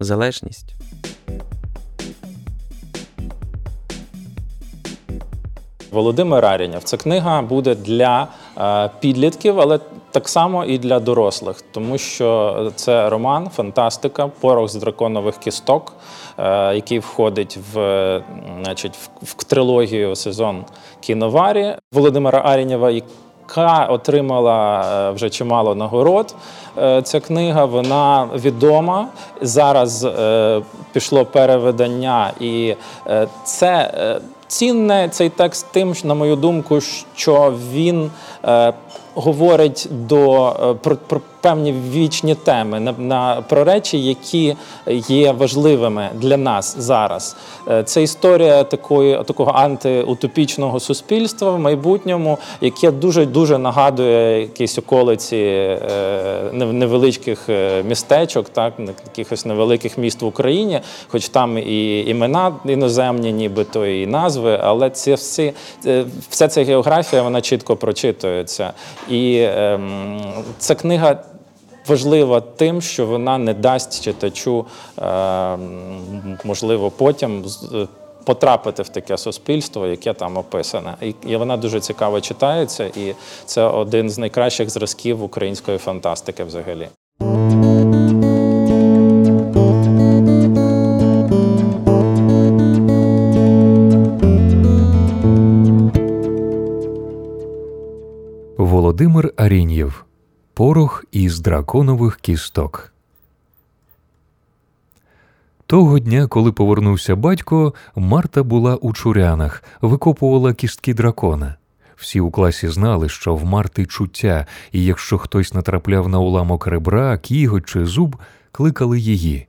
залежність. Володимир Арінєв. Ця книга буде для е, підлітків, але так само і для дорослих, тому що це роман, фантастика, порох з драконових кісток, е, який входить в, значить, в трилогію сезон кіноварі Володимира Арінєва. Яка отримала е, вже чимало нагород. Ця книга вона відома. Зараз пішло переведення, і це цінне цей текст тим, на мою думку, що він е, говорить до е, про, про певні вічні теми на, на про речі, які є важливими для нас зараз. Е, це історія такої такого антиутопічного суспільства в майбутньому, яке дуже дуже нагадує якісь околиці е, невеличких містечок, так якихось невеликих міст в Україні, хоч там і імена іноземні, нібито і назви, але це всі вся ця географія вона чітко прочитується. І ем, ця книга важлива тим, що вона не дасть читачу, ем, можливо, потім потрапити в таке суспільство, яке там описане. І вона дуже цікаво читається, і це один з найкращих зразків української фантастики взагалі. Володимир Арінєв Порох із драконових кісток. Того дня, коли повернувся батько, Марта була у чурянах, викопувала кістки дракона. Всі у класі знали, що в Марти чуття, і якщо хтось натрапляв на уламок ребра, кіготь чи зуб, кликали її.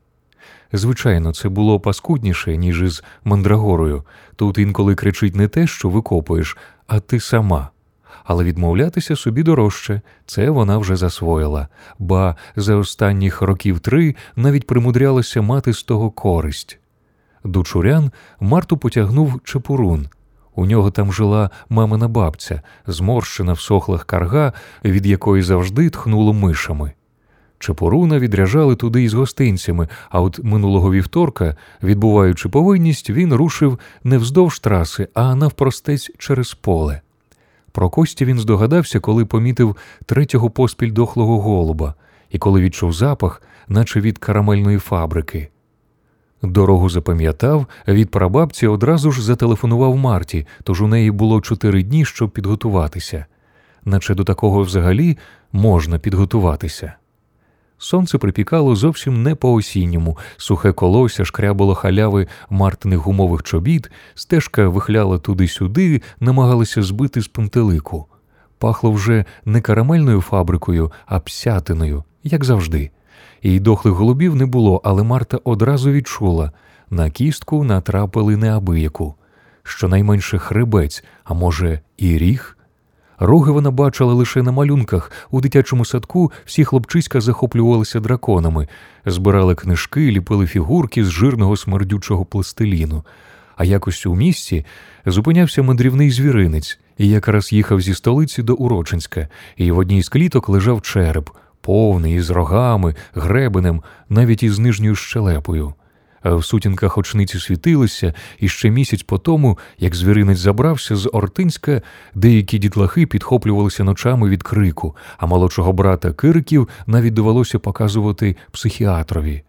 Звичайно, це було паскудніше, ніж із мандрагорою. Тут інколи кричить не те, що викопуєш, а ти сама але відмовлятися собі дорожче, це вона вже засвоїла, ба за останніх років три навіть примудрялася мати з того користь. До чурян Марту потягнув чепурун. У нього там жила мамина бабця, зморщена в сохлах карга, від якої завжди тхнуло мишами. Чепуруна відряжали туди із гостинцями, а от минулого вівторка, відбуваючи повинність, він рушив не вздовж траси, а навпростець через поле. Про Кості він здогадався, коли помітив третього поспіль дохлого голуба, і коли відчув запах, наче від карамельної фабрики. Дорогу запам'ятав, від прабабці одразу ж зателефонував Марті, тож у неї було чотири дні, щоб підготуватися, наче до такого взагалі можна підготуватися. Сонце припікало зовсім не по осінньому, сухе колося шкрябало халяви мартиних гумових чобіт, стежка вихляла туди-сюди, намагалася збити з пантелику. Пахло вже не карамельною фабрикою, а псятиною, як завжди. І дохлих голубів не було, але Марта одразу відчула на кістку натрапили неабияку, щонайменше хребець, а може, і ріг. Роги вона бачила лише на малюнках. У дитячому садку всі хлопчиська захоплювалися драконами, збирали книжки, ліпили фігурки з жирного смердючого пластиліну. А якось у місті зупинявся мандрівний звіринець і якраз їхав зі столиці до Урочинська, і в одній з кліток лежав череп, повний із рогами, гребенем, навіть із нижньою щелепою в сутінках очниці світилися, і ще місяць по тому, як звіринець забрався з Ортинська, деякі дітлахи підхоплювалися ночами від крику, а молодшого брата Кириків навіть довелося показувати психіатрові.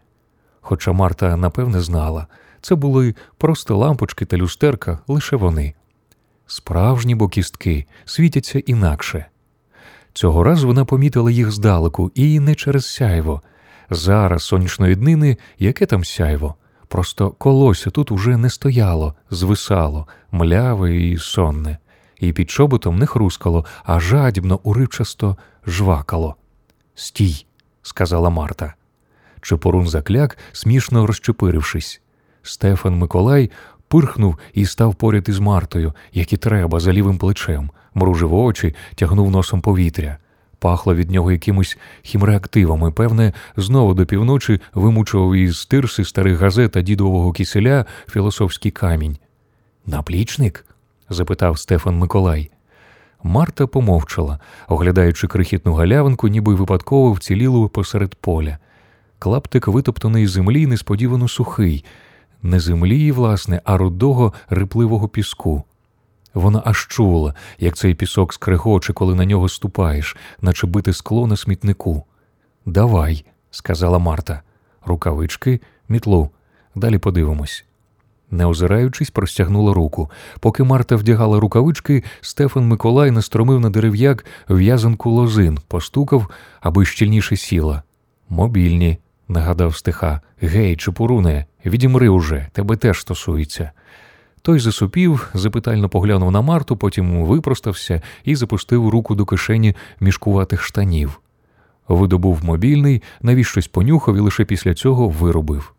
Хоча Марта напевне знала, це були просто лампочки та люстерка, лише вони. Справжні бокістки світяться інакше. Цього разу вона помітила їх здалеку і не через сяйво. Зараз сонячної днини яке там сяйво? Просто колося тут уже не стояло, звисало, мляве і сонне, і під чоботом не хрускало, а жадібно, уривчасто жвакало. Стій, сказала Марта. Чепорун закляк, смішно розчепирившись. Стефан Миколай пирхнув і став поряд із Мартою, як і треба, за лівим плечем, мружив очі, тягнув носом повітря. Пахло від нього якимось хімреактивами. Певне, знову до півночі вимучував із стирси старих газет та дідового киселя філософський камінь. Наплічник? запитав Стефан Миколай. Марта помовчала, оглядаючи крихітну галявинку, ніби випадково вцілілу посеред поля. Клаптик витоптаної землі несподівано сухий, не землі, власне, а рудого рипливого піску. Вона аж чула, як цей пісок скрегоче, коли на нього ступаєш, наче бити скло на смітнику. Давай, сказала Марта. Рукавички, мітлу. Далі подивимось. Не озираючись, простягнула руку. Поки Марта вдягала рукавички, Стефан Миколай настромив на дерев'як в'язанку лозин, постукав, аби щільніше сіла. Мобільні, нагадав стиха. Гей, чепуруне, відімри уже, тебе теж стосується. Той засупів, запитально поглянув на Марту, потім випростався і запустив руку до кишені мішкуватих штанів. Видобув мобільний, навіщось понюхав і лише після цього виробив.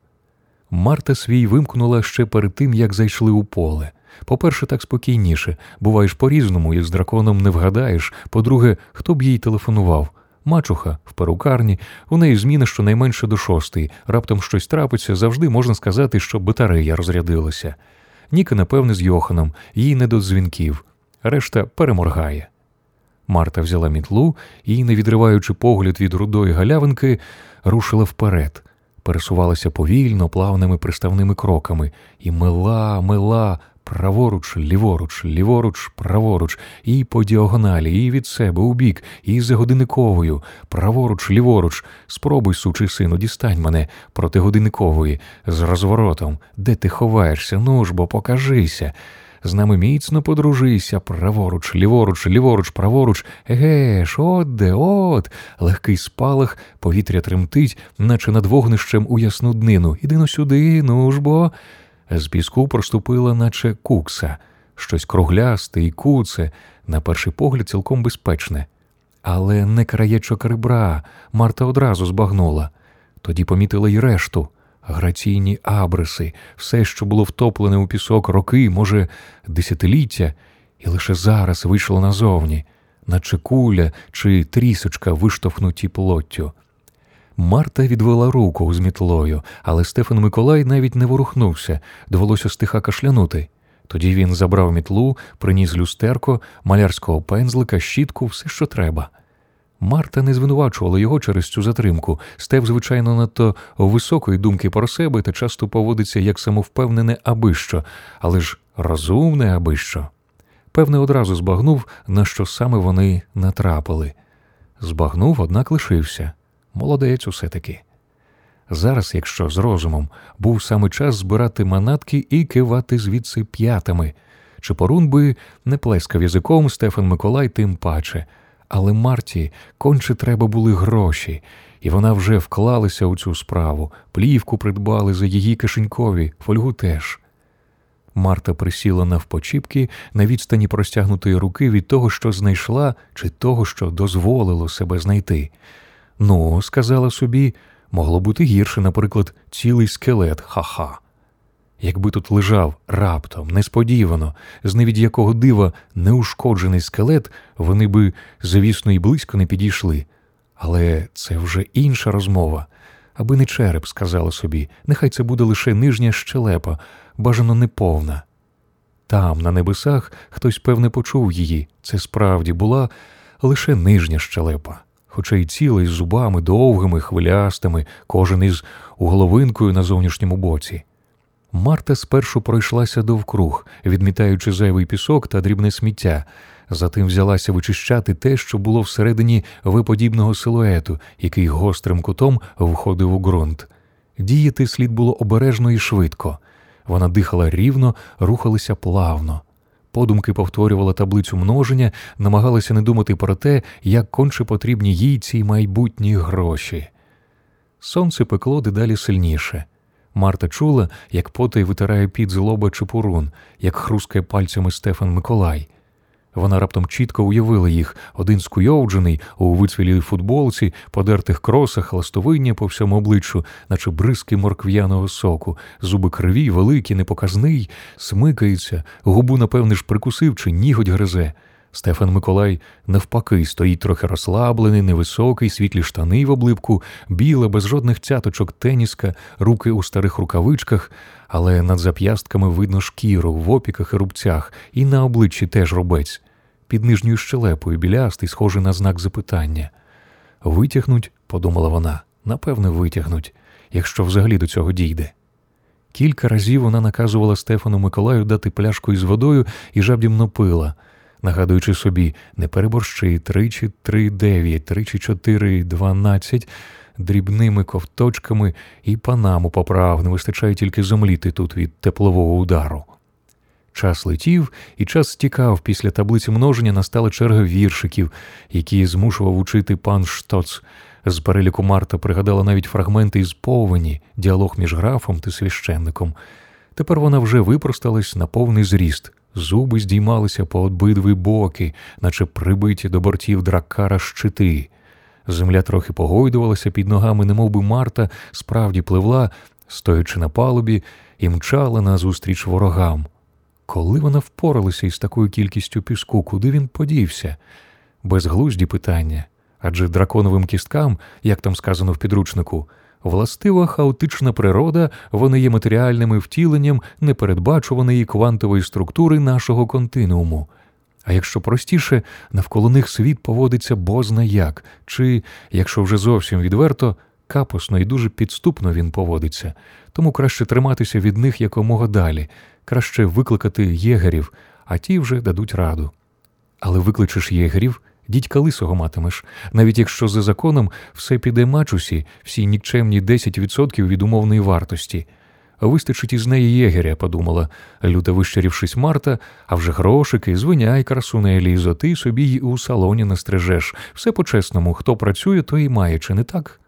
Марта свій вимкнула ще перед тим, як зайшли у поле. По-перше, так спокійніше, буваєш по-різному, і з драконом не вгадаєш. По-друге, хто б їй телефонував? Мачуха в перукарні, у неї зміна щонайменше до шостої, раптом щось трапиться, завжди можна сказати, що батарея розрядилася. Ніка, напевне, з Йоханом, їй не до дзвінків, решта переморгає. Марта взяла мітлу і, не відриваючи погляд від рудої галявинки, рушила вперед, пересувалася повільно, плавними приставними кроками, і мила, мила, праворуч, ліворуч, ліворуч, праворуч, і по діагоналі, і від себе у бік, і за годинниковою, праворуч, ліворуч. Спробуй, сучий сину, дістань мене проти годинникової, з розворотом. Де ти ховаєшся? Ну ж бо покажися. З нами міцно подружися, праворуч, ліворуч, ліворуч, праворуч, еге ж, от де, от. Легкий спалах, повітря тремтить, наче над вогнищем у ясну днину. Іди ну сюди, ну ж бо. З піску проступила, наче кукса, щось круглясте і куце, на перший погляд, цілком безпечне. Але не краєчок ребра, Марта одразу збагнула. Тоді помітила й решту граційні абриси, все, що було втоплене у пісок роки, може, десятиліття, і лише зараз вийшло назовні, наче куля чи трісочка виштовхнуті плоттю. Марта відвела руку з мітлою, але Стефан Миколай навіть не ворухнувся, довелося стиха кашлянути. Тоді він забрав мітлу, приніс люстерко, малярського пензлика, щітку, все, що треба. Марта не звинувачувала його через цю затримку. Стев, звичайно, надто високої думки про себе та часто поводиться як самовпевнене абищо, але ж розумне абищо. Певне, одразу збагнув, на що саме вони натрапили. Збагнув, однак лишився. Молодець усе таки. Зараз, якщо з розумом, був саме час збирати манатки і кивати звідси п'ятами. Чепорун би не плескав язиком Стефан Миколай тим паче, але Марті конче треба були гроші, і вона вже вклалася у цю справу, плівку придбали за її кишенькові, фольгу теж. Марта присіла навпочіпки на відстані простягнутої руки від того, що знайшла, чи того, що дозволило себе знайти. Ну, сказала собі, могло бути гірше, наприклад, цілий скелет, ха-ха. Якби тут лежав раптом, несподівано, з невід якого дива неушкоджений скелет, вони би, звісно, і близько не підійшли. Але це вже інша розмова. Аби не череп, сказала собі, нехай це буде лише нижня щелепа, бажано неповна. Там, на небесах, хтось, певне, почув її. Це справді була лише нижня щелепа хоча й цілий з зубами довгими, хвилястими, кожен із уголовинкою на зовнішньому боці. Марта спершу пройшлася довкруг, відмітаючи зайвий пісок та дрібне сміття, затим взялася вичищати те, що було всередині виподібного силуету, який гострим кутом входив у ґрунт. Діяти слід було обережно і швидко. Вона дихала рівно, рухалася плавно подумки повторювала таблицю множення, намагалася не думати про те, як конче потрібні їй ці майбутні гроші. Сонце пекло дедалі сильніше. Марта чула, як потай витирає під з лоба чепурун, як хрускає пальцями Стефан Миколай. Вона раптом чітко уявила їх. Один скуйовджений у вицвілій футболці, подертих кросах, ластовиння по всьому обличчю, наче бризки моркв'яного соку, зуби криві, великі, непоказний, смикається, губу, напевне ж, прикусив чи ніготь гризе. Стефан Миколай навпаки стоїть трохи розслаблений, невисокий, світлі штани в облипку, біла, без жодних цяточок теніска, руки у старих рукавичках, але над зап'ястками видно шкіру в опіках і рубцях, і на обличчі теж рубець, під нижньою щелепою білястий, схожий на знак запитання. Витягнуть, подумала вона, напевне, витягнуть, якщо взагалі до цього дійде. Кілька разів вона наказувала Стефану Миколаю дати пляшку із водою і жабдімно пила – нагадуючи собі, не переборщи тричі три дев'ять, тричі чотири дванадцять, дрібними ковточками і панаму поправ, не вистачає тільки зомліти тут від теплового удару. Час летів, і час стікав. Після таблиці множення настала черга віршиків, які змушував учити пан Штоц. З переліку Марта пригадала навіть фрагменти із повені, діалог між графом та священником. Тепер вона вже випросталась на повний зріст, Зуби здіймалися по обидві боки, наче прибиті до бортів дракара щити. Земля трохи погойдувалася під ногами, немов би Марта справді пливла, стоячи на палубі, і мчала назустріч ворогам. Коли вона впоралася із такою кількістю піску, куди він подівся? Безглузді питання. Адже драконовим кісткам, як там сказано в підручнику, Властива хаотична природа, вони є матеріальними втіленням непередбачуваної квантової структури нашого континууму. А якщо простіше, навколо них світ поводиться бозна як, чи, якщо вже зовсім відверто, капосно і дуже підступно він поводиться, тому краще триматися від них якомога далі, краще викликати єгерів, а ті вже дадуть раду. Але викличеш єгерів, Дідька лисого матимеш, навіть якщо за законом все піде мачусі, всі нікчемні 10% від умовної вартості. Вистачить із неї єгеря, подумала, люто вищарівшись Марта, а вже грошики, звиняй, красуне Елізо, ти собі й у салоні настрижеш. Все по-чесному, хто працює, то і має, чи не так?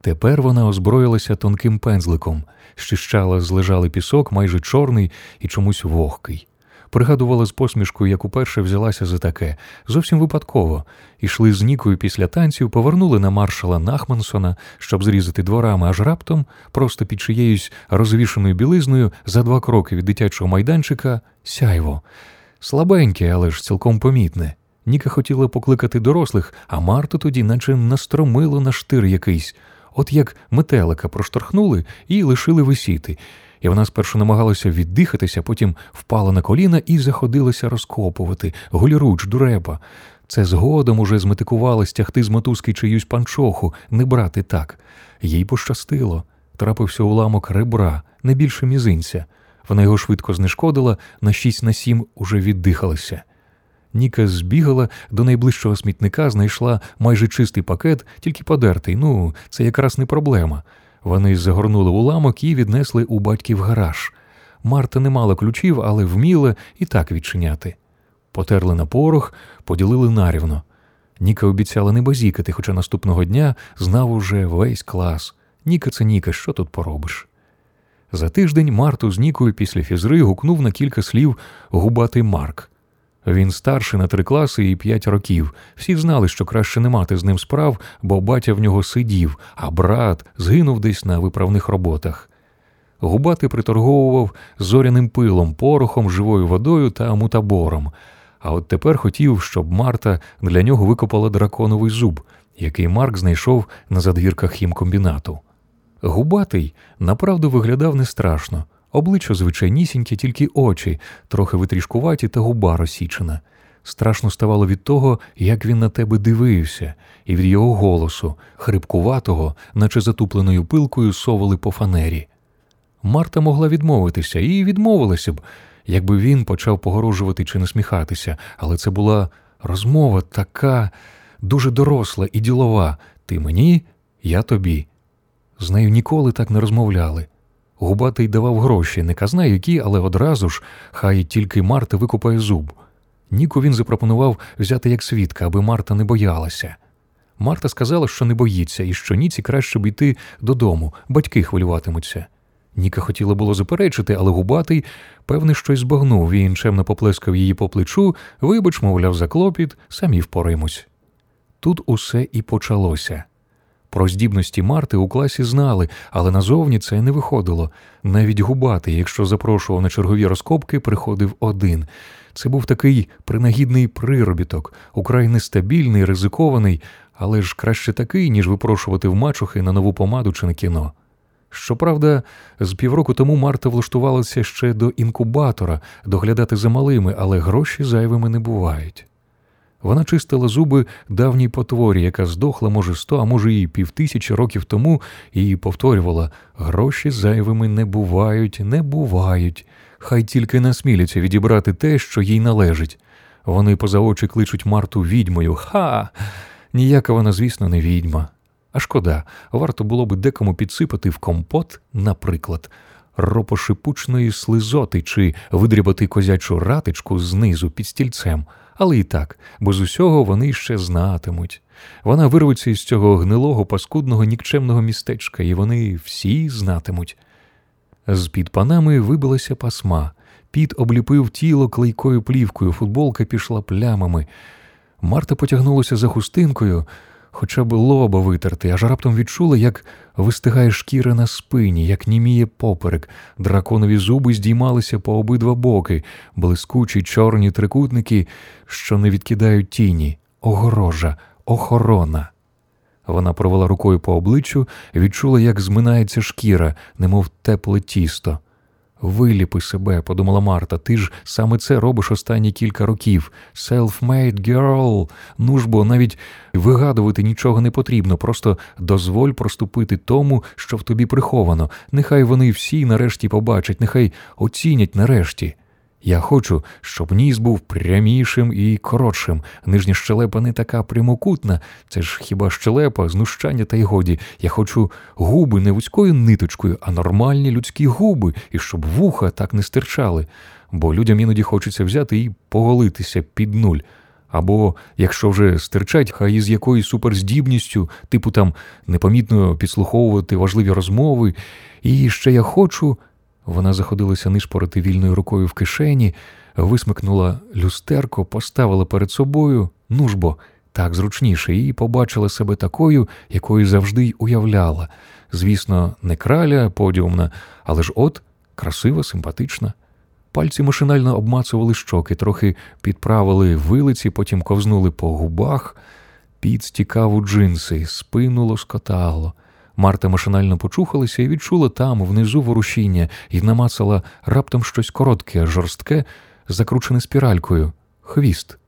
Тепер вона озброїлася тонким пензликом, щищала злежалий пісок, майже чорний і чомусь вогкий пригадувала з посмішкою, як уперше взялася за таке, зовсім випадково, ішли з Нікою після танців, повернули на маршала Нахмансона, щоб зрізати дворами, аж раптом, просто під чиєюсь розвішеною білизною за два кроки від дитячого майданчика, сяйво. Слабеньке, але ж цілком помітне. Ніка хотіла покликати дорослих, а Марту тоді, наче настромило на штир якийсь, от як метелика проштовхнули і лишили висіти і вона спершу намагалася віддихатися, потім впала на коліна і заходилася розкопувати голіруч, дурепа. Це згодом уже зметикувала стягти з мотузки чиюсь панчоху, не брати так. Їй пощастило. Трапився уламок ребра, не більше мізинця. Вона його швидко знешкодила, на шість на сім уже віддихалася. Ніка збігала до найближчого смітника, знайшла майже чистий пакет, тільки подертий. Ну, це якраз не проблема. Вони загорнули уламок і віднесли у батьків гараж. Марта не мала ключів, але вміла і так відчиняти. Потерли на порох, поділили нарівно. Ніка обіцяла не базікати, хоча наступного дня знав уже весь клас. Ніка це Ніка, що тут поробиш? За тиждень Марту з Нікою після фізри гукнув на кілька слів губатий Марк. Він старший на три класи і п'ять років. Всі знали, що краще не мати з ним справ, бо батя в нього сидів, а брат згинув десь на виправних роботах. Губати приторговував зоряним пилом, порохом, живою водою та мутабором. А от тепер хотів, щоб Марта для нього викопала драконовий зуб, який Марк знайшов на задвірках хімкомбінату. Губатий направду виглядав не страшно. Обличчя звичайнісіньке, тільки очі, трохи витрішкуваті та губа розсічена. Страшно ставало від того, як він на тебе дивився, і від його голосу, хрипкуватого, наче затупленою пилкою, совали по фанері. Марта могла відмовитися і відмовилася б, якби він почав погорожувати чи насміхатися, але це була розмова така дуже доросла і ділова. Ти мені, я тобі. З нею ніколи так не розмовляли. Губатий давав гроші, не казна які, але одразу ж хай тільки Марта викупає зуб. Ніку він запропонував взяти як свідка, аби Марта не боялася. Марта сказала, що не боїться, і що Ніці краще б йти додому, батьки хвилюватимуться. Ніка хотіла було заперечити, але губатий, певне, щось збагнув, він чемно поплескав її по плечу, вибач, мовляв, за клопіт, самі впоримось. Тут усе і почалося. Про здібності Марти у класі знали, але назовні це не виходило. Навіть губатий, якщо запрошував на чергові розкопки, приходив один. Це був такий принагідний приробіток, украй нестабільний, ризикований, але ж краще такий, ніж випрошувати в мачухи на нову помаду чи на кіно. Щоправда, з півроку тому Марта влаштувалася ще до інкубатора доглядати за малими, але гроші зайвими не бувають. Вона чистила зуби давній потворі, яка здохла, може, сто, а може, і півтисячі років тому, і повторювала гроші зайвими не бувають, не бувають. Хай тільки насміляться відібрати те, що їй належить. Вони поза очі кличуть Марту відьмою. Ха! Ніяка вона, звісно, не відьма. А шкода, варто було би декому підсипати в компот, наприклад, ропошипучної слизоти чи видрібати козячу ратичку знизу під стільцем. Але і так, бо з усього вони ще знатимуть. Вона вирветься із цього гнилого, паскудного, нікчемного містечка, і вони всі знатимуть. З під панами вибилася пасма, піт обліпив тіло клейкою плівкою, футболка пішла плямами. Марта потягнулася за хустинкою, хоча б лоба витерти, аж раптом відчула, як вистигає шкіра на спині, як німіє поперек, драконові зуби здіймалися по обидва боки, блискучі чорні трикутники, що не відкидають тіні, огорожа, охорона. Вона провела рукою по обличчю, відчула, як зминається шкіра, немов тепле тісто. Виліпи себе, подумала Марта, ти ж саме це робиш останні кілька років. Self-made girl. Ну ж бо навіть вигадувати нічого не потрібно, просто дозволь проступити тому, що в тобі приховано. Нехай вони всі нарешті побачать, нехай оцінять нарешті. Я хочу, щоб ніс був прямішим і коротшим. Нижня щелепа не така прямокутна, це ж хіба щелепа, знущання та й годі. Я хочу губи не вузькою ниточкою, а нормальні людські губи, і щоб вуха так не стирчали. Бо людям іноді хочеться взяти і поголитися під нуль. Або, якщо вже стирчать, хай із якоюсь суперздібністю, типу там непомітно підслуховувати важливі розмови. І ще я хочу. Вона заходилася нишпорити вільною рукою в кишені, висмикнула люстерко, поставила перед собою, ну ж бо, так зручніше, і побачила себе такою, якою завжди й уявляла. Звісно, не краля подіумна, але ж от красива, симпатична. Пальці машинально обмацували щоки, трохи підправили вилиці, потім ковзнули по губах, під стікав у джинси, спину лоскотало. Марта машинально почухалася і відчула там, внизу ворушіння, і намацала раптом щось коротке, жорстке, закручене спіралькою, хвіст,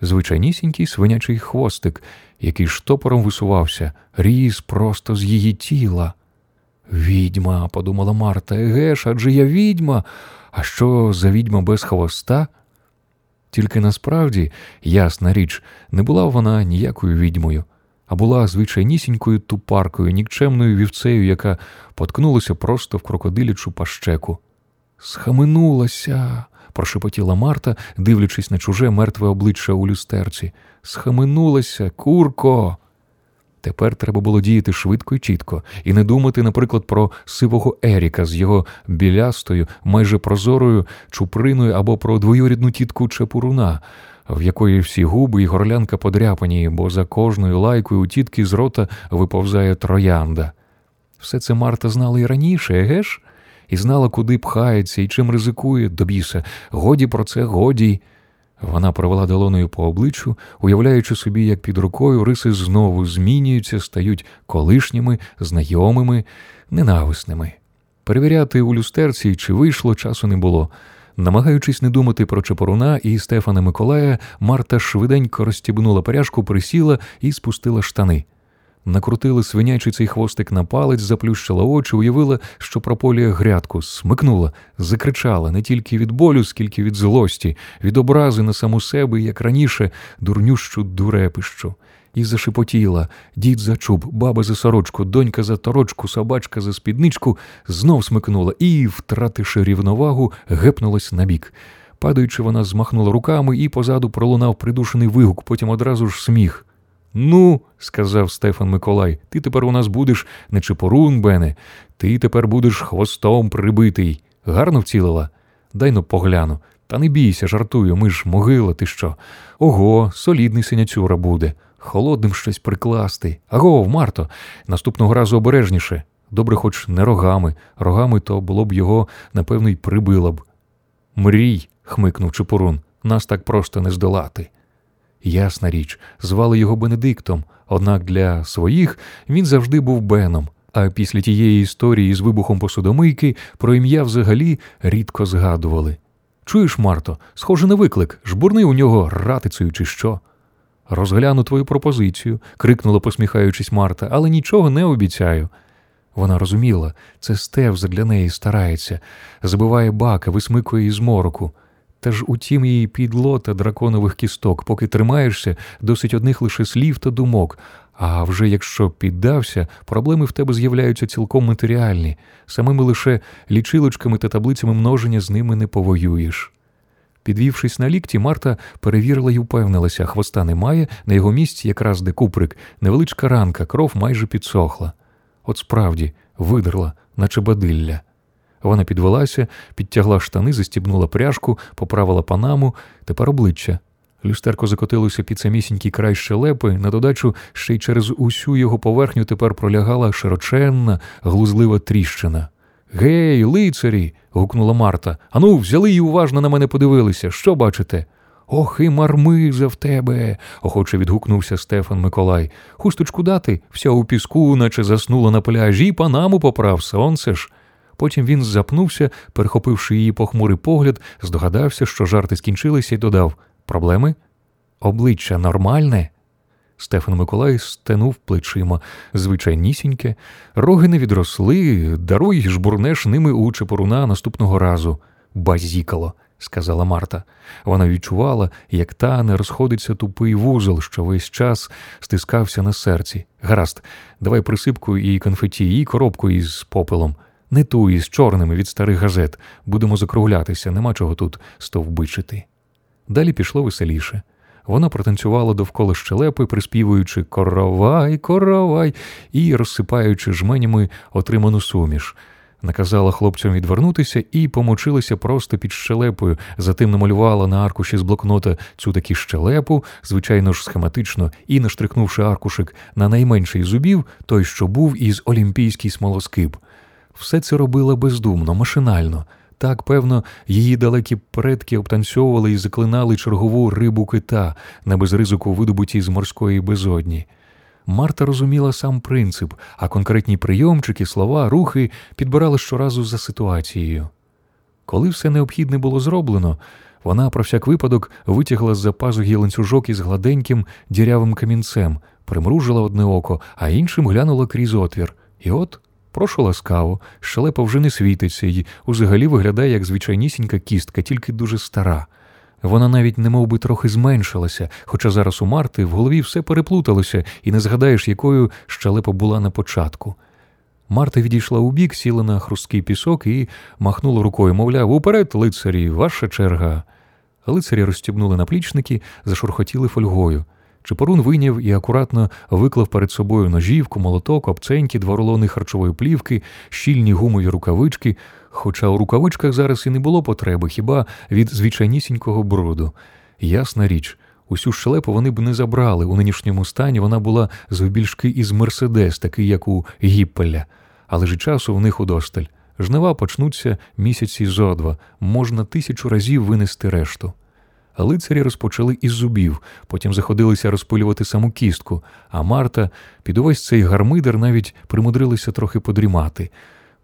звичайнісінький свинячий хвостик, який штопором висувався, ріс просто з її тіла. Відьма, подумала Марта, еге ж, адже я відьма. А що за відьма без хвоста? Тільки насправді, ясна річ, не була вона ніякою відьмою а була звичайнісінькою тупаркою, нікчемною вівцею, яка поткнулася просто в крокодилячу пащеку. Схаменулася, прошепотіла Марта, дивлячись на чуже мертве обличчя у люстерці. Схаменулася, курко. Тепер треба було діяти швидко і чітко, і не думати, наприклад, про сивого Еріка з його білястою, майже прозорою чуприною або про двоюрідну тітку Чепуруна, в якої всі губи і горлянка подряпані, бо за кожною лайкою у тітки з рота виповзає троянда. Все це Марта знала і раніше, еге ж? І знала, куди пхається і чим ризикує до біса. Годі про це, годі. Вона провела долоною по обличчю, уявляючи собі, як під рукою риси знову змінюються, стають колишніми, знайомими, ненависними. Перевіряти у люстерці, чи вийшло, часу не було. Намагаючись не думати про Чепоруна і Стефана Миколая, Марта швиденько розстібнула перяжку, присіла і спустила штани. Накрутила свинячий цей хвостик на палець, заплющила очі, уявила, що прополює грядку, смикнула, закричала не тільки від болю, скільки від злості, від образи на саму себе, як раніше, дурнющу дурепищу і зашепотіла дід за чуб, баба за сорочку, донька за торочку, собачка за спідничку, знов смикнула і, втративши рівновагу, гепнулась набік. Падаючи, вона змахнула руками і позаду пролунав придушений вигук, потім одразу ж сміх. Ну, сказав Стефан Миколай, ти тепер у нас будеш не чепорун, Бене, ти тепер будеш хвостом прибитий. Гарно вцілила? Дай ну погляну. Та не бійся, жартую, ми ж могила, ти що. Ого, солідний синяцюра буде. Холодним щось прикласти. Агов, Марто, наступного разу обережніше. Добре, хоч не рогами. Рогами то було б його, напевно, й прибило б. Мрій, хмикнув Чепурун, нас так просто не здолати. Ясна річ, звали його Бенедиктом, однак для своїх він завжди був Беном, а після тієї історії з вибухом посудомийки про ім'я взагалі рідко згадували. Чуєш, Марто, схоже на виклик, жбурни у нього ратицею, чи що. Розгляну твою пропозицію, крикнула, посміхаючись Марта, але нічого не обіцяю. Вона розуміла, це Стев для неї старається, забиває бака, висмикує із мороку. Та ж утім її підло та драконових кісток, поки тримаєшся, досить одних лише слів та думок. А вже якщо піддався, проблеми в тебе з'являються цілком матеріальні, самими лише лічилочками та таблицями множення з ними не повоюєш. Підвівшись на лікті, Марта перевірила й упевнилася, хвоста немає, на його місці, якраз де куприк, невеличка ранка, кров майже підсохла. От справді, видерла, наче бадилля. Вона підвелася, підтягла штани, застібнула пряжку, поправила панаму, тепер обличчя. Люстерко закотилося під самісінький край щелепи, на додачу ще й через усю його поверхню тепер пролягала широченна, глузлива тріщина. Гей, лицарі. гукнула Марта. Ану, взяли і уважно на мене подивилися. Що бачите? Ох, і мармиза в тебе, охоче відгукнувся Стефан Миколай. Хусточку дати, вся у піску, наче заснула на пляжі, і панаму поправ, сонце ж. Потім він запнувся, перехопивши її похмурий погляд, здогадався, що жарти скінчилися, і додав Проблеми? Обличчя нормальне? Стефан Миколай стенув плечима, звичайнісіньке, роги не відросли, даруй жбурнеш ними у чепоруна наступного разу. Базікало, сказала Марта. Вона відчувала, як тане розходиться тупий вузол, що весь час стискався на серці. Гаразд, давай присипку і конфеті, і коробку із попелом. Не ту із чорними від старих газет. Будемо закруглятися, нема чого тут стовбичити. Далі пішло веселіше. Вона протанцювала довкола щелепи, приспівуючи коровай, коровай і розсипаючи жменями отриману суміш. Наказала хлопцям відвернутися і помочилася просто під щелепою, затим намалювала на аркуші з блокнота цю таки щелепу, звичайно ж схематично, і, наштрикнувши аркушик на найменший зубів, той, що був із олімпійський смолоскип. Все це робила бездумно, машинально. Так, певно, її далекі предки обтанцьовували і заклинали чергову рибу кита на безризику видобутій з морської безодні. Марта розуміла сам принцип, а конкретні прийомчики, слова, рухи підбирала щоразу за ситуацією. Коли все необхідне було зроблено, вона про всяк випадок витягла з за пазухи ланцюжок із гладеньким дірявим камінцем, примружила одне око, а іншим глянула крізь отвір. І от Прошу ласкаво, щелепа вже не світиться і взагалі виглядає як звичайнісінька кістка, тільки дуже стара. Вона навіть немов би трохи зменшилася, хоча зараз у Марти в голові все переплуталося, і не згадаєш, якою щелепа була на початку. Марта відійшла у бік, сіла на хрусткий пісок і махнула рукою, мовляв, уперед, лицарі, ваша черга. Лицарі розстібнули наплічники, зашурхотіли фольгою. Чепорун вийняв і акуратно виклав перед собою ножівку, молоток, обценьки, два рулони харчової плівки, щільні гумові рукавички, хоча у рукавичках зараз і не було потреби, хіба від звичайнісінького бруду. Ясна річ, усю щелепу вони б не забрали. У нинішньому стані вона була завбільшки із Мерседес, такий, як у Гіппеля, але ж часу в них удосталь. Жнива почнуться місяці зо два, можна тисячу разів винести решту. Лицарі розпочали із зубів, потім заходилися розпилювати саму кістку, а Марта під увесь цей гармидер навіть примудрилася трохи подрімати.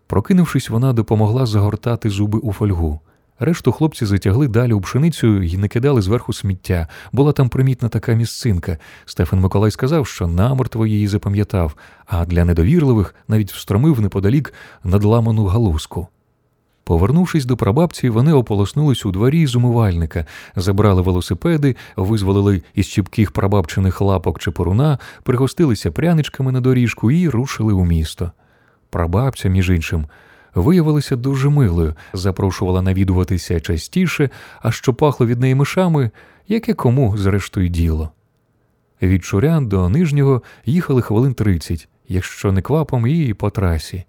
Прокинувшись, вона допомогла загортати зуби у фольгу. Решту хлопці затягли далі у пшеницю і не кидали зверху сміття. Була там примітна така місцинка. Стефан Миколай сказав, що намертво її запам'ятав, а для недовірливих навіть встромив неподалік надламану галузку. Повернувшись до прабабці, вони ополоснулись у дворі з умивальника, забрали велосипеди, визволили із чіпких прабабчиних лапок чепуруна, пригостилися пряничками на доріжку і рушили у місто. Прабабця, між іншим, виявилася дуже милою, запрошувала навідуватися частіше, а що пахло від неї мишами, яке кому, зрештою, діло. Від Чурян до Нижнього їхали хвилин тридцять, якщо не квапом, і по трасі.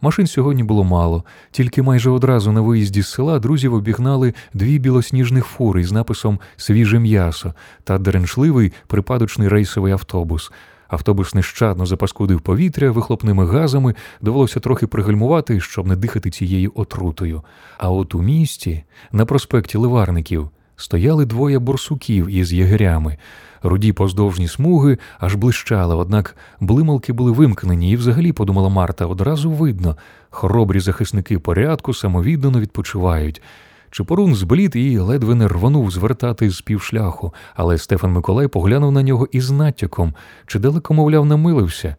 Машин сьогодні було мало, тільки майже одразу на виїзді з села друзів обігнали дві білосніжних фури з написом Свіже м'ясо та дереншливий припадочний рейсовий автобус. Автобус нещадно запаскудив повітря вихлопними газами, довелося трохи пригальмувати, щоб не дихати цією отрутою. А от у місті, на проспекті Ливарників, стояли двоє борсуків із єгерями. Руді поздовжні смуги аж блищали, однак блималки були вимкнені, і взагалі, подумала Марта, одразу видно, хоробрі захисники порядку самовіддано відпочивають. Чепорун зблід і ледве не рвонув звертати з півшляху, але Стефан Миколай поглянув на нього із натяком, чи далеко, мовляв, намилився.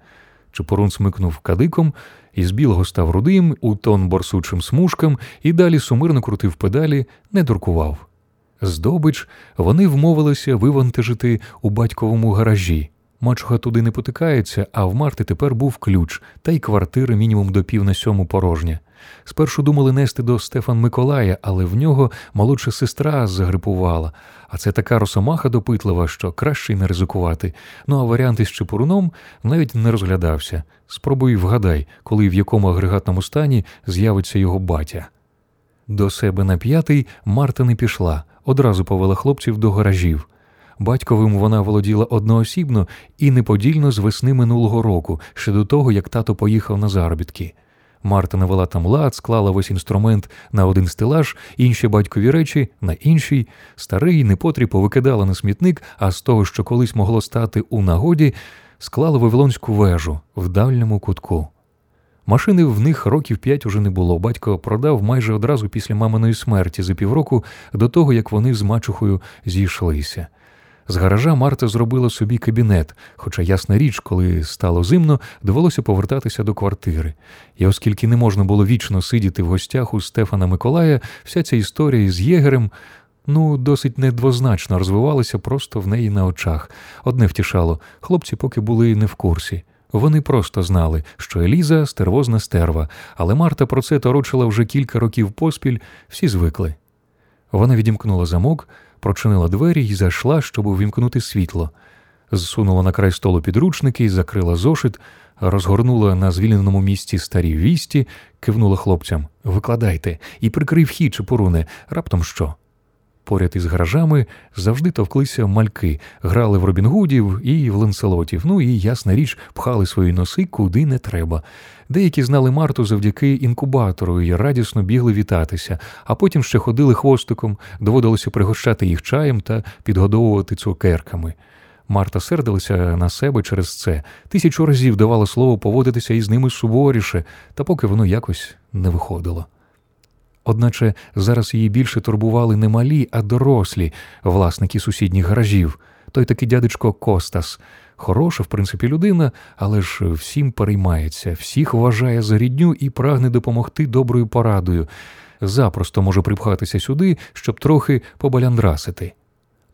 Чепорун смикнув кадиком, із білого став рудим, у тон борсучим смужкам і далі сумирно крутив педалі, не дуркував. Здобич вони вмовилися вивантажити у батьковому гаражі. Мачуха туди не потикається, а в Марти тепер був ключ, та й квартири мінімум до пів на сьому порожня. Спершу думали нести до Стефан Миколая, але в нього молодша сестра загрипувала, а це така росомаха допитлива, що краще й не ризикувати. Ну а варіант із Чепуруном навіть не розглядався. Спробуй вгадай, коли в якому агрегатному стані з'явиться його батя. До себе на п'ятий Марта не пішла, одразу повела хлопців до гаражів. Батьковим вона володіла одноосібно і неподільно з весни минулого року, ще до того, як тато поїхав на заробітки. Марта навела там лад, склала весь інструмент на один стелаж, інші батькові речі на інший, старий непотріб повикидала на смітник, а з того, що колись могло стати у нагоді, склала вавилонську вежу в дальньому кутку. Машини в них років п'ять уже не було. Батько продав майже одразу після маминої смерті за півроку до того, як вони з мачухою зійшлися. З гаража Марта зробила собі кабінет, хоча, ясна річ, коли стало зимно, довелося повертатися до квартири. І оскільки не можна було вічно сидіти в гостях у Стефана Миколая, вся ця історія з єгерем. Ну, досить недвозначно розвивалася просто в неї на очах. Одне втішало, хлопці поки були не в курсі. Вони просто знали, що Еліза стервозна стерва, але Марта про це торочила вже кілька років поспіль, всі звикли. Вона відімкнула замок, прочинила двері і зайшла, щоб увімкнути світло. Зсунула на край столу підручники, закрила зошит, розгорнула на звільненому місці старі вісті, кивнула хлопцям Викладайте, і прикрий вхід, Чепуруне, раптом що. Поряд із гаражами завжди товклися мальки, грали в Робінгудів і в Ланселотів, ну і, ясна річ, пхали свої носи куди не треба. Деякі знали Марту завдяки інкубатору і радісно бігли вітатися, а потім ще ходили хвостиком, доводилося пригощати їх чаєм та підгодовувати цукерками. Марта сердилася на себе через це, тисячу разів давала слово поводитися із ними суворіше, та поки воно якось не виходило. Одначе зараз її більше турбували не малі, а дорослі власники сусідніх гаражів. Той такий дядечко Костас. Хороша, в принципі, людина, але ж всім переймається, всіх вважає за рідню і прагне допомогти доброю порадою. Запросто може припхатися сюди, щоб трохи побаляндрасити.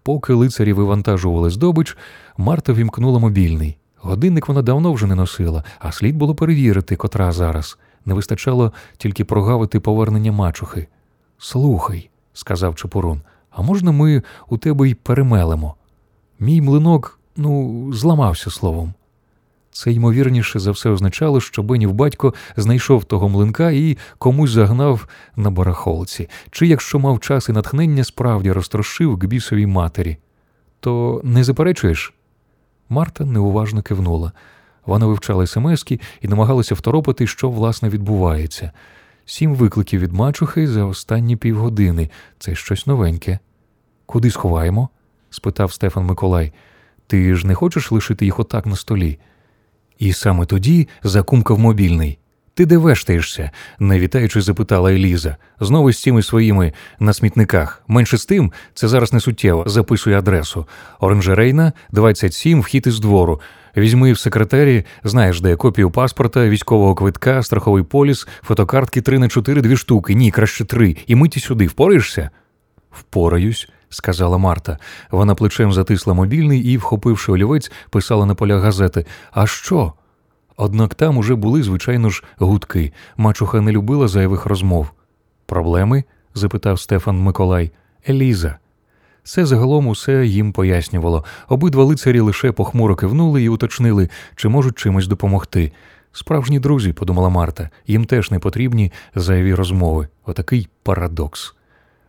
Поки лицарі вивантажували здобич, Марта вімкнула мобільний. Годинник вона давно вже не носила, а слід було перевірити, котра зараз. Не вистачало тільки прогавити повернення мачухи. Слухай, сказав Чепурун, а можна ми у тебе й перемелемо? Мій млинок, ну, зламався словом. Це ймовірніше за все означало, що Бенів батько знайшов того млинка і комусь загнав на барахолці, чи якщо мав час і натхнення, справді розтрошив к бісовій матері. То не заперечуєш? Марта неуважно кивнула. Вона вивчала смски і намагалася второпати, що власне відбувається. Сім викликів від мачухи за останні півгодини це щось новеньке. Куди сховаємо? спитав Стефан Миколай. Ти ж не хочеш лишити їх отак на столі? І саме тоді закумкав мобільний. Ти де вештаєшся? не вітаючи, запитала Еліза. Знову з цими своїми на смітниках. Менше з тим, це зараз не суттєво. Записуй адресу. Оранжерейна, 27, вхід із двору. Візьми в секретарі, знаєш, де копію паспорта, військового квитка, страховий поліс, фотокартки 3 на 4, дві штуки. Ні, краще три. І миті сюди. Впораєшся? Впораюсь, сказала Марта. Вона плечем затисла мобільний і, вхопивши олівець, писала на полях газети. А що? Однак там уже були, звичайно ж, гудки. Мачуха не любила зайвих розмов. Проблеми? запитав Стефан Миколай. Еліза. Це загалом усе їм пояснювало. Обидва лицарі лише похмуро кивнули і уточнили, чи можуть чимось допомогти. Справжні друзі, подумала Марта, їм теж не потрібні зайві розмови. Отакий парадокс.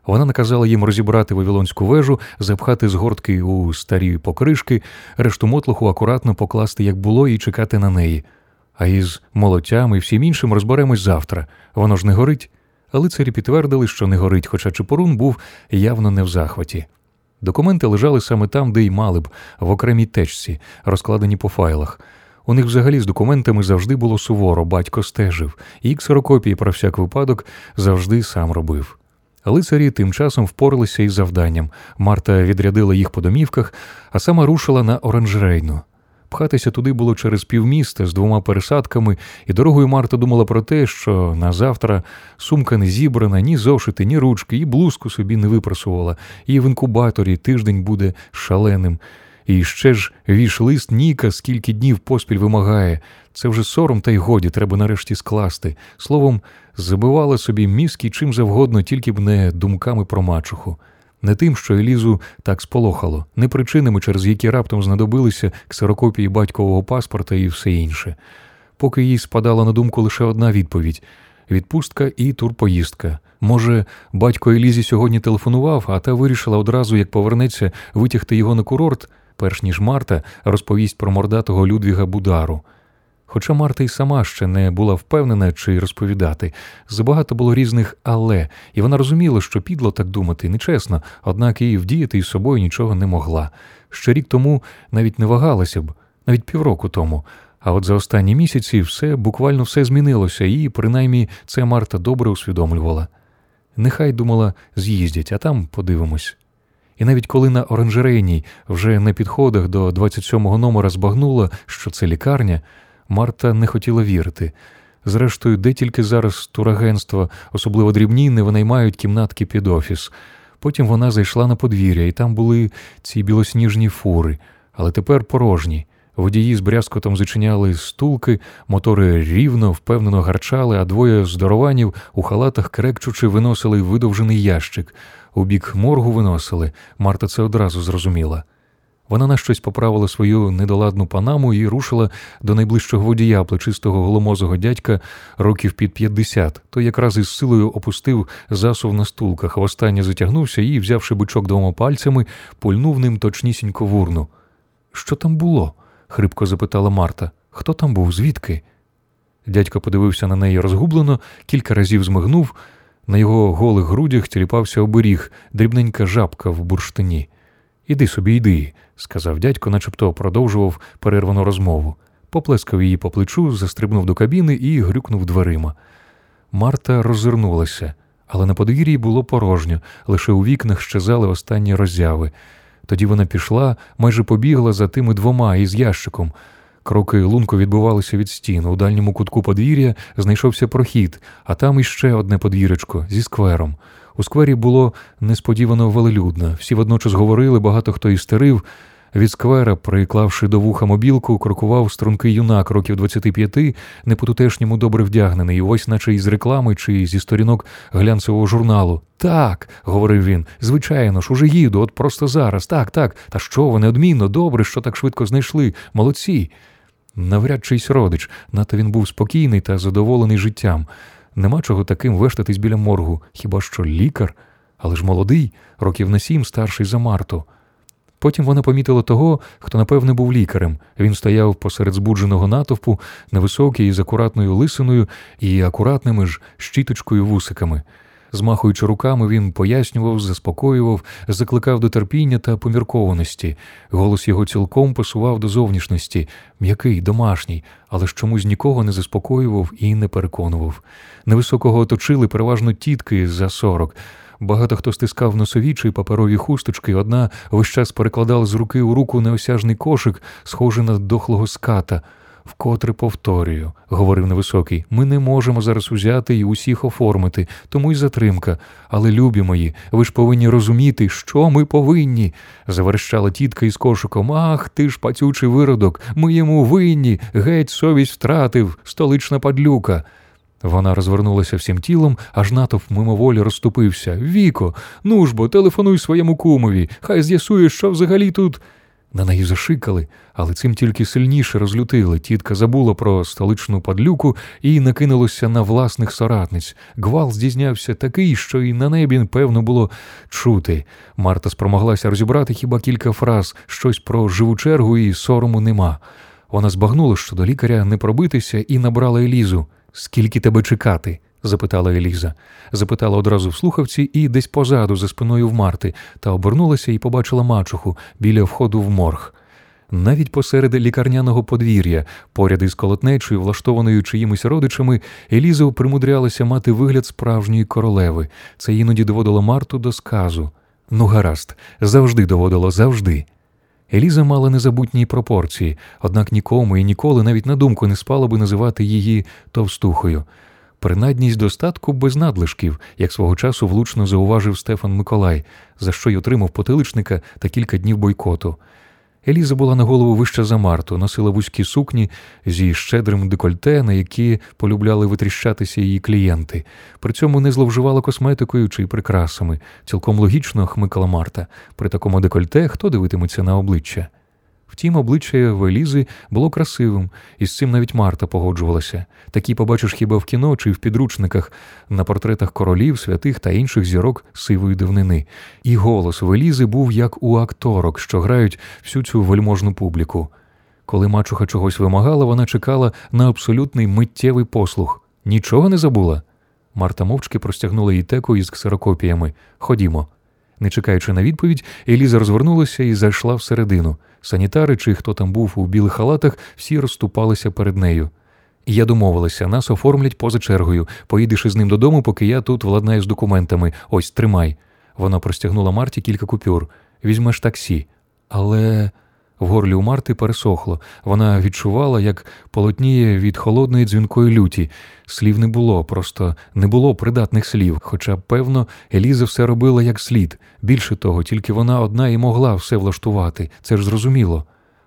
Вона наказала їм розібрати Вавилонську вежу, запхати згортки у старі покришки, решту мотлуху акуратно покласти, як було, і чекати на неї. А із молотями і всім іншим розберемось завтра. Воно ж не горить. Лицарі підтвердили, що не горить, хоча Чепурун був явно не в захваті. Документи лежали саме там, де й мали б, в окремій течці, розкладені по файлах. У них взагалі з документами завжди було суворо, батько стежив, і ксерокопії про всяк випадок завжди сам робив. Лицарі тим часом впоралися із завданням. Марта відрядила їх по домівках, а сама рушила на оранжерейну. Пхатися туди було через півміста з двома пересадками, і дорогою Марта думала про те, що на завтра сумка не зібрана, ні зошити, ні ручки, і блузку собі не випросувала, і в інкубаторі тиждень буде шаленим. І ще ж віш-лист Ніка скільки днів поспіль вимагає. Це вже сором, та й годі, треба нарешті скласти. Словом, забивала собі мізки чим завгодно, тільки б не думками про мачуху. Не тим, що Елізу так сполохало, не причинами, через які раптом знадобилися ксерокопії батькового паспорта і все інше. Поки їй спадала на думку лише одна відповідь відпустка і турпоїздка. Може, батько Елізі сьогодні телефонував, а та вирішила одразу, як повернеться, витягти його на курорт, перш ніж Марта розповість про мордатого Людвіга Будару. Хоча Марта й сама ще не була впевнена чи розповідати, забагато було різних але, і вона розуміла, що підло так думати нечесно, однак і вдіяти із собою нічого не могла. Ще рік тому навіть не вагалася б, навіть півроку тому. А от за останні місяці все буквально все змінилося, і принаймні це Марта добре усвідомлювала. Нехай думала, з'їздять, а там подивимось. І навіть коли на оранжерейній вже на підходах до 27-го номера збагнула, що це лікарня. Марта не хотіла вірити. Зрештою, де тільки зараз турагентства, особливо дрібні, не винаймають кімнатки під офіс. Потім вона зайшла на подвір'я, і там були ці білосніжні фури, але тепер порожні. Водії з брязкотом зачиняли стулки, мотори рівно, впевнено гарчали, а двоє здорованів у халатах крекчучи виносили видовжений ящик. У бік моргу виносили. Марта це одразу зрозуміла. Вона на щось поправила свою недоладну панаму і рушила до найближчого водія, плечистого голомозого дядька років під 50, той якраз із силою опустив засув на стулках, востаннє затягнувся і, взявши бичок двома пальцями, пульнув ним точнісінько в урну. Що там було? хрипко запитала Марта. Хто там був? Звідки? Дядько подивився на неї розгублено, кілька разів змигнув. На його голих грудях тіліпався оберіг, дрібненька жабка в бурштині. Іди собі, йди, сказав дядько, начебто продовжував перервану розмову. Поплескав її по плечу, застрибнув до кабіни і грюкнув дверима. Марта роззирнулася, але на подвір'ї було порожньо, лише у вікнах щезали останні роззяви. Тоді вона пішла, майже побігла за тими двома із ящиком. Кроки лунко відбувалися від стін. У дальньому кутку подвір'я знайшовся прохід, а там іще одне подвіречко зі сквером. У сквері було несподівано велелюдно. Всі водночас говорили, багато хто істерив. Від сквера, приклавши до вуха мобілку, крокував стрункий юнак років 25, не по-тутешньому добре вдягнений, ось наче із реклами чи зі сторінок глянцевого журналу. Так, говорив він, звичайно ж, уже їду, от просто зараз. Так, так. Та що ви неодмінно, добре, що так швидко знайшли. Молодці. Навряд чийсь родич, надто він був спокійний та задоволений життям. Нема чого таким вештатись біля моргу, хіба що лікар, але ж молодий, років на сім старший за Марту. Потім вона помітила того, хто, напевне, був лікарем. Він стояв посеред збудженого натовпу, невисокий, з акуратною лисиною і акуратними ж щіточкою вусиками. Змахуючи руками, він пояснював, заспокоював, закликав до терпіння та поміркованості. Голос його цілком пасував до зовнішності, м'який, домашній, але ж чомусь нікого не заспокоював і не переконував. Невисокого оточили переважно тітки за сорок. Багато хто стискав носові чи паперові хусточки, одна весь час перекладала з руки у руку неосяжний кошик, схожий на дохлого ската. Вкотре повторюю, говорив невисокий, ми не можемо зараз узяти і усіх оформити, тому й затримка. Але, любі мої, ви ж повинні розуміти, що ми повинні. заверещала тітка із кошиком. Ах, ти ж пацючий виродок, ми йому винні, геть совість втратив, столична падлюка. Вона розвернулася всім тілом, аж натовп мимоволі розступився. Віко, ну ж бо, телефонуй своєму кумові, хай з'ясує, що взагалі тут. На неї зашикали, але цим тільки сильніше розлютили. Тітка забула про столичну падлюку і накинулася на власних соратниць. Гвал здійснявся такий, що і на небі, певно, було чути. Марта спромоглася розібрати хіба кілька фраз, щось про живу чергу і сорому нема. Вона збагнула, що до лікаря не пробитися, і набрала Елізу. Скільки тебе чекати? Запитала Еліза. Запитала одразу в слухавці і десь позаду, за спиною в Марти, та обернулася і побачила мачуху біля входу в морг. Навіть посеред лікарняного подвір'я, поряд із колотнечою, влаштованою чиїмись родичами, Еліза примудрялася мати вигляд справжньої королеви. Це іноді доводило Марту до сказу. Ну, гаразд, завжди доводило, завжди. Еліза мала незабутні пропорції, однак нікому і ніколи навіть на думку не спало би називати її товстухою. Принадність достатку без надлишків, як свого часу влучно зауважив Стефан Миколай, за що й отримав потиличника та кілька днів бойкоту. Еліза була на голову вища за Марту, носила вузькі сукні зі щедрим декольте, на які полюбляли витріщатися її клієнти. При цьому не зловживала косметикою чи прикрасами. Цілком логічно хмикала Марта. При такому декольте хто дивитиметься на обличчя? Втім, обличчя в Елізи було красивим, і з цим навіть Марта погоджувалася. Такі побачиш хіба в кіно чи в підручниках на портретах королів, святих та інших зірок сивої давнини. І голос в Елізи був як у акторок, що грають всю цю вельможну публіку. Коли мачуха чогось вимагала, вона чекала на абсолютний миттєвий послух. Нічого не забула. Марта мовчки простягнула їй теку із ксерокопіями. Ходімо. Не чекаючи на відповідь, Еліза розвернулася і зайшла всередину. Санітари чи хто там був у білих халатах, всі розступалися перед нею. Я домовилася, нас оформлять поза чергою. Поїдеш із ним додому, поки я тут владнаю з документами. Ось тримай. Вона простягнула Марті кілька купюр. Візьмеш таксі. Але. В горлі у Марти пересохло. Вона відчувала, як полотніє від холодної дзвінкої люті. Слів не було, просто не було придатних слів. Хоча, певно, Еліза все робила як слід. Більше того, тільки вона одна і могла все влаштувати. Це ж зрозуміло.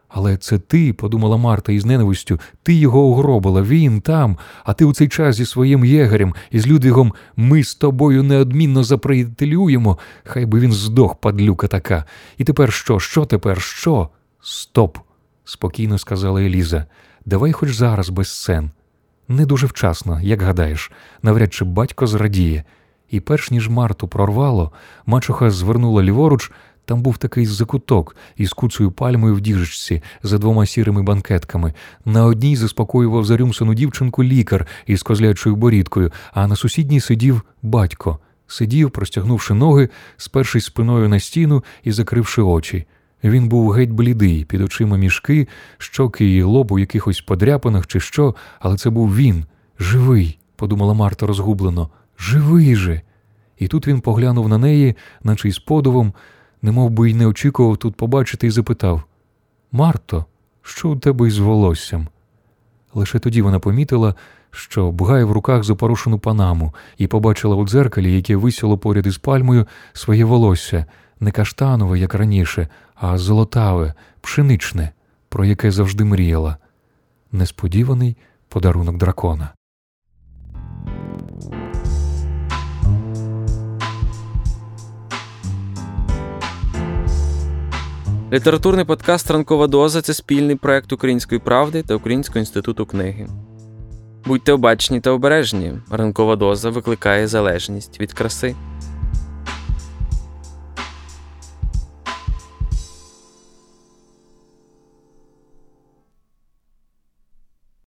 Але це ти, подумала Марта із ненавистю, ти його угробила, він там, а ти у цей час зі своїм єгерем і з Людвігом ми з тобою неодмінно заприятелюємо. Хай би він здох, падлюка така. І тепер що? Що тепер? Що? Стоп, спокійно сказала Еліза. Давай хоч зараз без сцен. Не дуже вчасно, як гадаєш, навряд чи батько зрадіє. І перш ніж Марту прорвало, мачуха звернула ліворуч, там був такий закуток із куцею пальмою в діжечці за двома сірими банкетками. На одній заспокоював зарюмсану дівчинку лікар із козлячою борідкою, а на сусідній сидів батько. Сидів, простягнувши ноги, спершись спиною на стіну і закривши очі. Він був геть блідий, під очима мішки, щоки і лоб у якихось подряпинах чи що, але це був він, живий, подумала Марта розгублено. Живий же. І тут він поглянув на неї, наче із подивом, немов би й не очікував тут побачити, і запитав Марто, що у тебе із волоссям? Лише тоді вона помітила, що бгає в руках запорушену панаму, і побачила у дзеркалі, яке висіло поряд із пальмою, своє волосся, не каштанове, як раніше, а золотаве, пшеничне, про яке завжди мріяла. Несподіваний подарунок дракона. Літературний подкаст Ранкова доза це спільний проект Української правди та Українського інституту книги. Будьте обачні та обережні. Ранкова доза викликає залежність від краси.